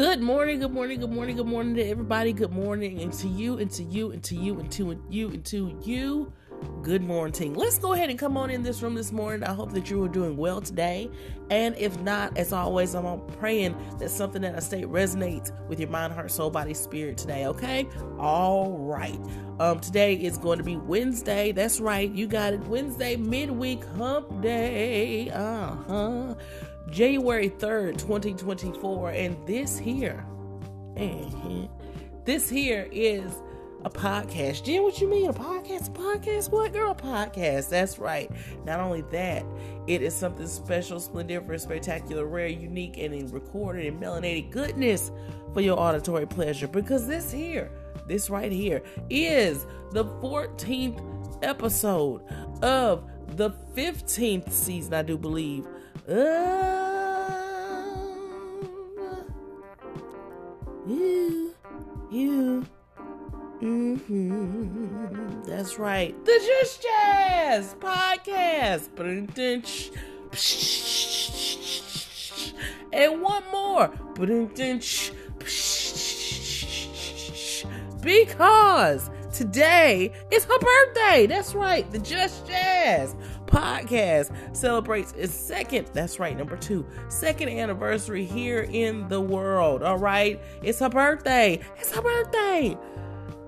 Good morning, good morning, good morning, good morning to everybody. Good morning, and to you, and to you, and to you, and to you, and to you. Good morning. Let's go ahead and come on in this room this morning. I hope that you are doing well today. And if not, as always, I'm praying that something that I state resonates with your mind, heart, soul, body, spirit today. Okay? All right. Um, today is going to be Wednesday. That's right. You got it. Wednesday, midweek hump day. Uh-huh. January 3rd, 2024. And this here, uh-huh, this here is a podcast. Jen, what you mean? A podcast? A podcast? What, girl? A podcast. That's right. Not only that, it is something special, splendiferous, spectacular, rare, unique, and recorded and melanated goodness for your auditory pleasure. Because this here, this right here, is the 14th episode of the 15th season, I do believe. You, you Mm-hmm. That's right. The Just JAS podcast. And one more. Because today is her birthday. That's right. The Just JAS podcast celebrates its second, that's right, number two, second anniversary here in the world. All right. It's her birthday. It's her birthday.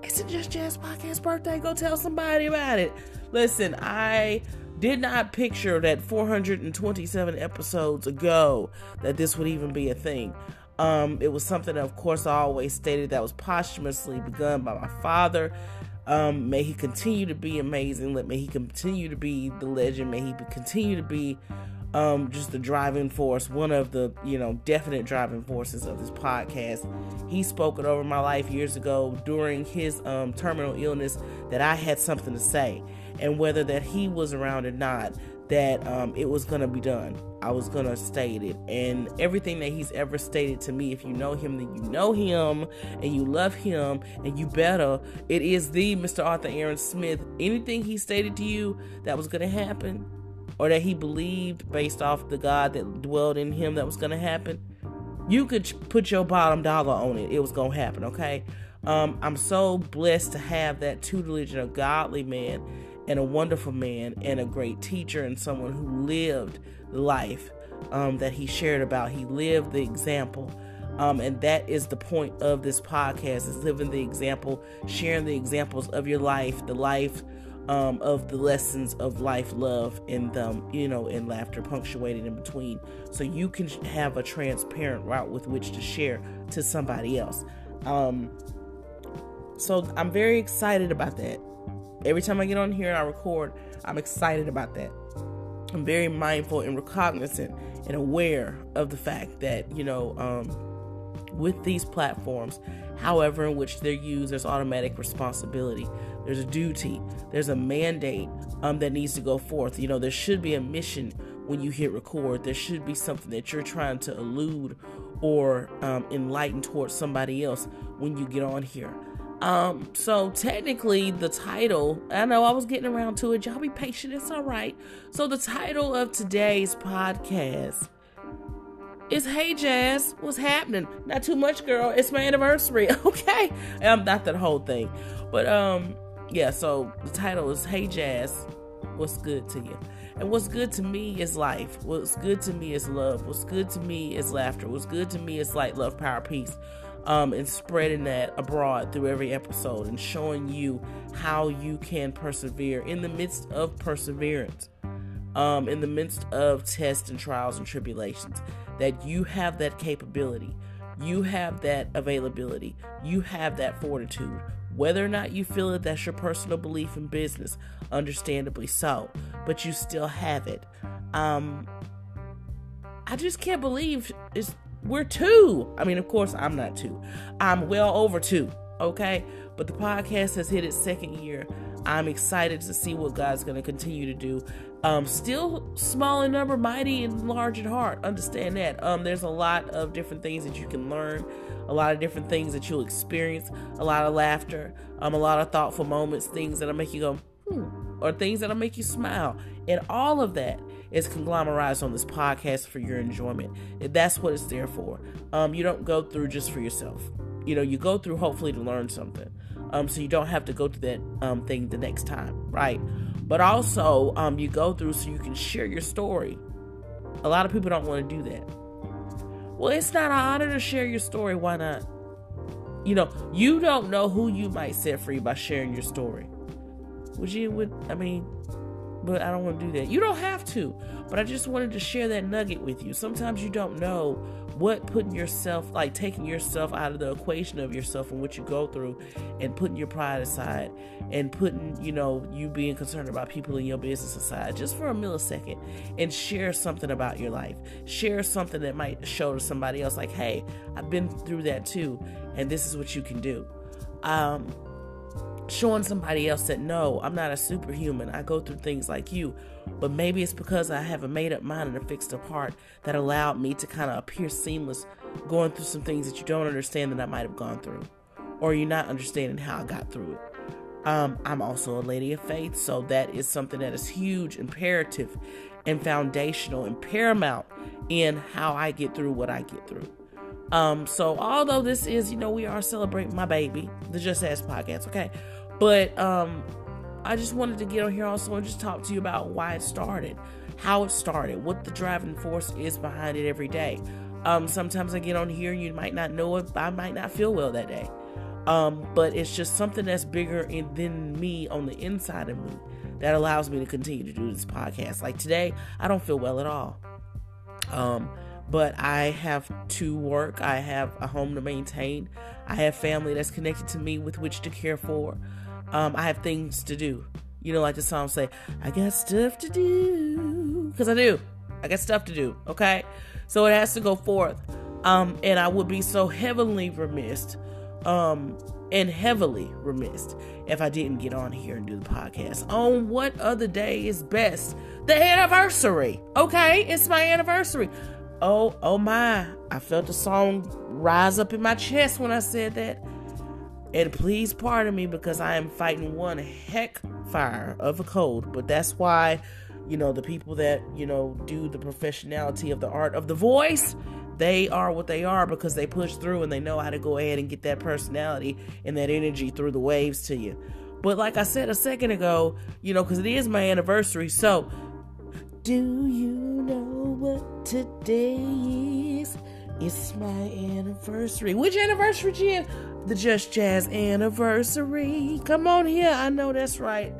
It's a Just JAS Podcast birthday. Go tell somebody about it. Listen, I did not picture that 427 episodes ago that this would even be a thing. Um, it was something, of course, I always stated that was posthumously begun by my father. Um, may he continue to be amazing. Let may he continue to be the legend. May he continue to be um, just the driving force, one of the, you know, definite driving forces of this podcast. He spoke it over my life years ago during his um, terminal illness that I had something to say. And whether that he was around or not, that um, it was going to be done. I was going to state it. And everything that he's ever stated to me, if you know him, then you know him and you love him and you better. It is the Mr. Arthur Aaron Smith. Anything he stated to you that was going to happen, or that he believed based off the God that dwelled in him that was going to happen, you could put your bottom dollar on it. It was going to happen, okay? Um, I'm so blessed to have that tutelage and a godly man and a wonderful man and a great teacher and someone who lived life um, that he shared about. He lived the example. Um, and that is the point of this podcast is living the example, sharing the examples of your life, the life um, of the lessons of life, love, and um, you know, and laughter punctuated in between, so you can have a transparent route with which to share to somebody else. Um, so I'm very excited about that. Every time I get on here and I record, I'm excited about that. I'm very mindful and recognizant and aware of the fact that you know, um, with these platforms, however in which they're used, there's automatic responsibility there's a duty, there's a mandate um, that needs to go forth. You know, there should be a mission when you hit record. There should be something that you're trying to elude or um, enlighten towards somebody else when you get on here. Um, so technically the title, I know I was getting around to it. Y'all be patient, it's all right. So the title of today's podcast is Hey JAS, what's happening? Not too much, girl. It's my anniversary, okay? Um, not that whole thing. But um, yeah, so the title is Hey JAS, what's good to you? And what's good to me is life. What's good to me is love. What's good to me is laughter. What's good to me is light, love, power, peace. Um, and spreading that abroad through every episode and showing you how you can persevere in the midst of perseverance, um, in the midst of tests and trials and tribulations, that you have that capability, you have that availability, you have that fortitude whether or not you feel it, that's your personal belief in business, understandably so, but you still have it. Um, I just can't believe it's we're two. I mean, of course, I'm not two. I'm well over two, okay? But the podcast has hit its second year. I'm excited to see what God's going to continue to do. Um, still small in number, mighty and large at heart. Understand that. Um, there's a lot of different things that you can learn, a lot of different things that you'll experience, a lot of laughter, um, a lot of thoughtful moments, things that'll make you go, hmm, or things that'll make you smile. And all of that is conglomerized on this podcast for your enjoyment. That's what it's there for. Um, you don't go through just for yourself. You know, you go through hopefully to learn something. Um, so you don't have to go through that um, thing the next time, right? But also, um, you go through so you can share your story. A lot of people don't want to do that. Well, it's not an honor to share your story. Why not? You know, you don't know who you might set free by sharing your story. Would you? Would I mean? But I don't want to do that. You don't have to. But I just wanted to share that nugget with you. Sometimes you don't know what putting yourself, like taking yourself out of the equation of yourself and what you go through, and putting your pride aside, and putting, you know, you being concerned about people in your business aside, just for a millisecond, and share something about your life. Share something that might show to somebody else, like, hey, I've been through that too, and this is what you can do. Um, showing somebody else that no, I'm not a superhuman. I go through things like you. But maybe it's because I have a made up mind and a fixed up heart that allowed me to kind of appear seamless going through some things that you don't understand that I might have gone through. Or you're not understanding how I got through it. Um, I'm also a lady of faith, so that is something that is huge, imperative, and foundational and paramount in how I get through what I get through. Um, so although this is, you know, we are celebrating my baby, the Just Ask podcast, okay? But um, I just wanted to get on here also and just talk to you about why it started, how it started, what the driving force is behind it every day. Um, sometimes I get on here, and you might not know it, I might not feel well that day. Um, but it's just something that's bigger in, than me on the inside of me that allows me to continue to do this podcast. Like today, I don't feel well at all. Um, but I have to work. I have a home to maintain. I have family that's connected to me with which to care for. Um, I have things to do. You know, like the song say, I got stuff to do. Because I do. I got stuff to do. Okay? So it has to go forth. Um, and I would be so heavily remiss, um, and heavily remiss if I didn't get on here and do the podcast. On what other day is best? The anniversary. Okay? It's my anniversary. Oh, oh my. I felt the song rise up in my chest when I said that. And please pardon me because I am fighting one heck fire of a cold. But that's why, you know, the people that, you know, do the professionality of the art of the voice, they are what they are because they push through and they know how to go ahead and get that personality and that energy through the waves to you. But like I said a second ago, you know, because it is my anniversary. So, do you know what today is? It's my anniversary. Which anniversary, Jen? The Just JAS anniversary. Come on here. I know that's right.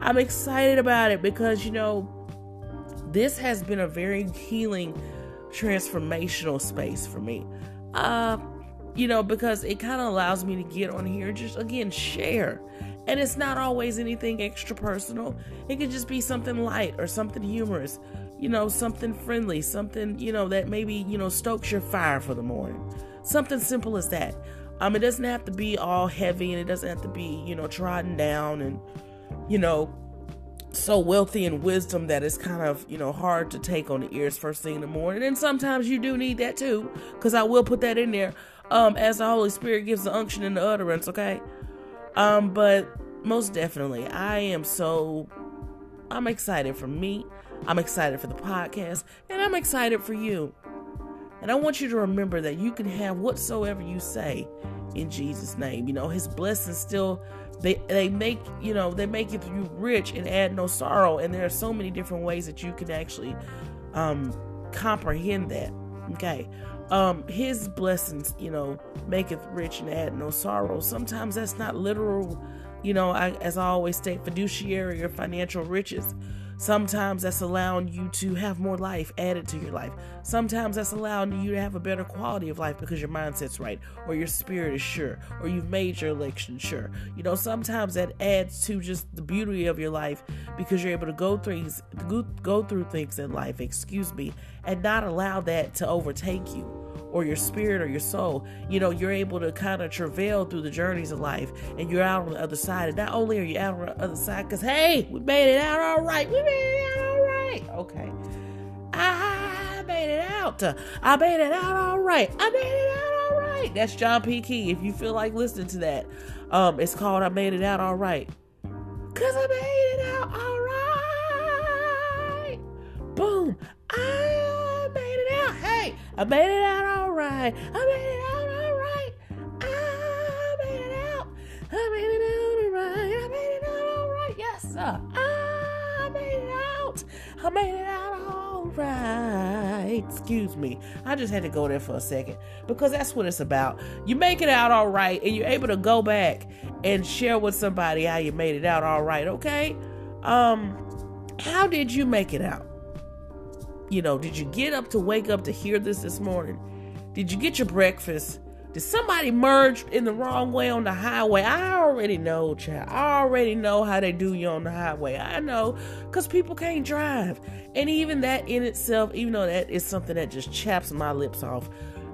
I'm excited about it because, you know, this has been a very healing, transformational space for me. Uh, you know, because it kind of allows me to get on here just, again, share. And it's not always anything extra personal. It could just be something light or something humorous you know, something friendly, something, you know, that maybe, you know, stokes your fire for the morning. Something simple as that. Um, it doesn't have to be all heavy and it doesn't have to be, you know, trodden down and, you know, so wealthy in wisdom that it's kind of, you know, hard to take on the ears first thing in the morning. And sometimes you do need that too, because I will put that in there um, as the Holy Spirit gives the unction and the utterance, okay? Um, but most definitely, I am so, I'm excited for me. I'm excited for the podcast, and I'm excited for you. And I want you to remember that you can have whatsoever you say in Jesus' name. You know, his blessings still they they make, you know, they make you rich and add no sorrow. And there are so many different ways that you can actually um comprehend that. Okay. Um, his blessings, you know, maketh rich and add no sorrow. Sometimes that's not literal, you know, I, as I always state, fiduciary or financial riches. Sometimes that's allowing you to have more life added to your life. Sometimes that's allowing you to have a better quality of life because your mindset's right, or your spirit is sure, or you've made your election sure. You know, sometimes that adds to just the beauty of your life because you're able to go through things, go through things in life, excuse me, and not allow that to overtake you or your spirit or your soul, you know, you're able to kind of travail through the journeys of life and you're out on the other side. And not only are you out on the other side, because hey, we made it out all right. We made it out all right. Okay. I made it out. I made it out all right. I made it out all right. That's John P. Kee. If you feel like listening to that, um, it's called I Made It Out All Right. Cause I made it out all right. Boom. I I made it out all right. I made it out all right. I made it out. I made it out all right. I made it out all right. Yes, sir. I made it out. I made it out all right. Excuse me. I just had to go there for a second because that's what it's about. You make it out all right and you're able to go back and share with somebody how you made it out all right, okay? Um how did you make it out? You know, did you get up to wake up to hear this this morning? Did you get your breakfast? Did somebody merge in the wrong way on the highway? I already know, child. I already know how they do you on the highway. I know because people can't drive. And even that in itself, even though that is something that just chaps my lips off,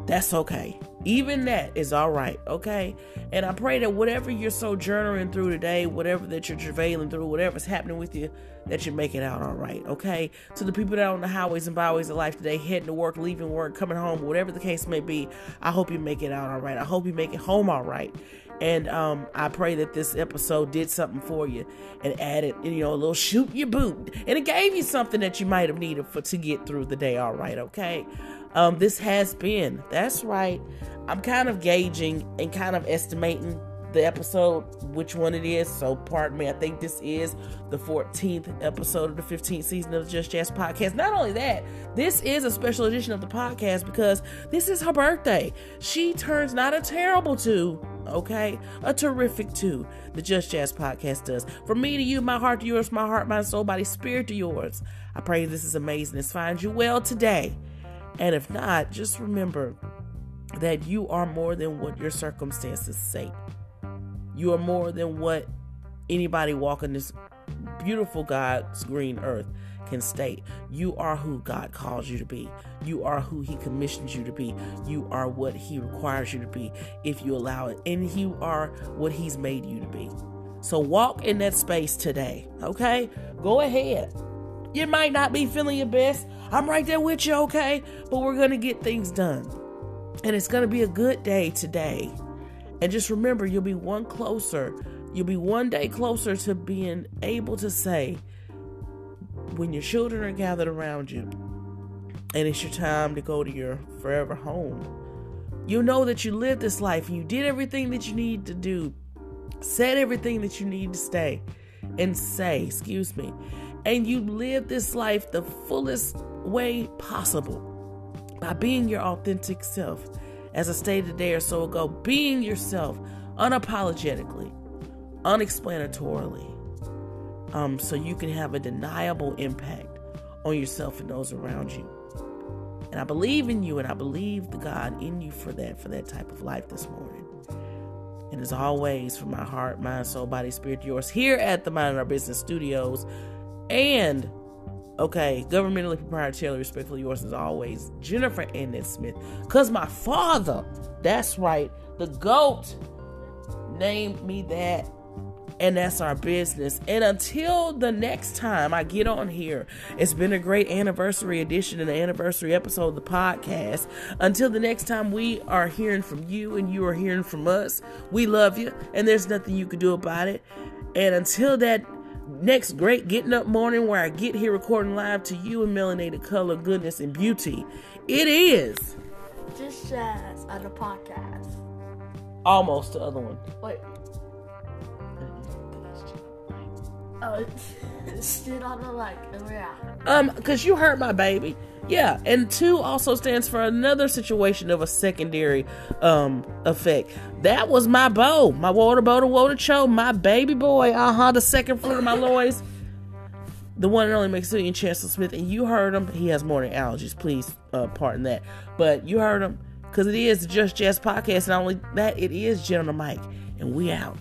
that's okay. Even that is all right, okay? And I pray that whatever you're sojourning through today, whatever that you're travailing through, whatever's happening with you, that you make it out all right, okay? To the people that are on the highways and byways of life today, heading to work, leaving work, coming home, whatever the case may be, I hope you make it out all right. I hope you make it home all right. And um, I pray that this episode did something for you and added, you know, a little shoot your boot. And it gave you something that you might have needed for to get through the day all right, okay? Um, this has been, that's right. I'm kind of gauging and kind of estimating the episode, which one it is. So, pardon me. I think this is the 14th episode of the 15th season of the Just JAS podcast. Not only that, this is a special edition of the podcast because this is her birthday. She turns not a terrible two, okay? A terrific two. The Just JAS podcast does. From me to you, my heart to yours, my heart, my soul, body, spirit to yours. I pray this is amazing. This finds you well today. And if not, just remember that you are more than what your circumstances say. You are more than what anybody walking this beautiful God's green earth can state. You are who God calls you to be. You are who He commissions you to be. You are what He requires you to be if you allow it. And you are what He's made you to be. So walk in that space today, okay? Go ahead. You might not be feeling your best. I'm right there with you, okay? But we're going to get things done. And it's going to be a good day today. And just remember, you'll be one closer. You'll be one day closer to being able to say, when your children are gathered around you and it's your time to go to your forever home, you'll know that you lived this life and you did everything that you need to do, said everything that you need to stay and say, excuse me, and you live this life the fullest way possible by being your authentic self. As I stated a day or so ago, being yourself unapologetically, unexplanatorily, um, so you can have a deniable impact on yourself and those around you. And I believe in you, and I believe the God in you for that, for that type of life this morning. And as always, from my heart, mind, soul, body, spirit, yours, here at the Mind Our Business Studios, and okay, governmentally proprietarily, respectfully yours as always, Jennifer Annette Smith. Cause my father, that's right, the GOAT, named me that and that's our business. And until the next time I get on here, it's been a great anniversary edition and an anniversary episode of the podcast. Until the next time we are hearing from you and you are hearing from us, we love you and there's nothing you can do about it. And until that next great getting up morning where I get here recording live to you in melanated color, goodness, and beauty, it is Just JAS on the podcast. almost the other one. Wait. Oh, stood on the yeah. Um, because you hurt my baby. Yeah, and two also stands for another situation of a secondary um effect. That was my bow, my water bow to water cho, my baby boy. Uh huh. The second fruit of my loins. The one and only Maximilian Chancellor Smith, and you heard him. He has morning allergies. Please uh, pardon that, but you heard him because it is Just JAS podcast. And only that, it is Jen Mike, and we out.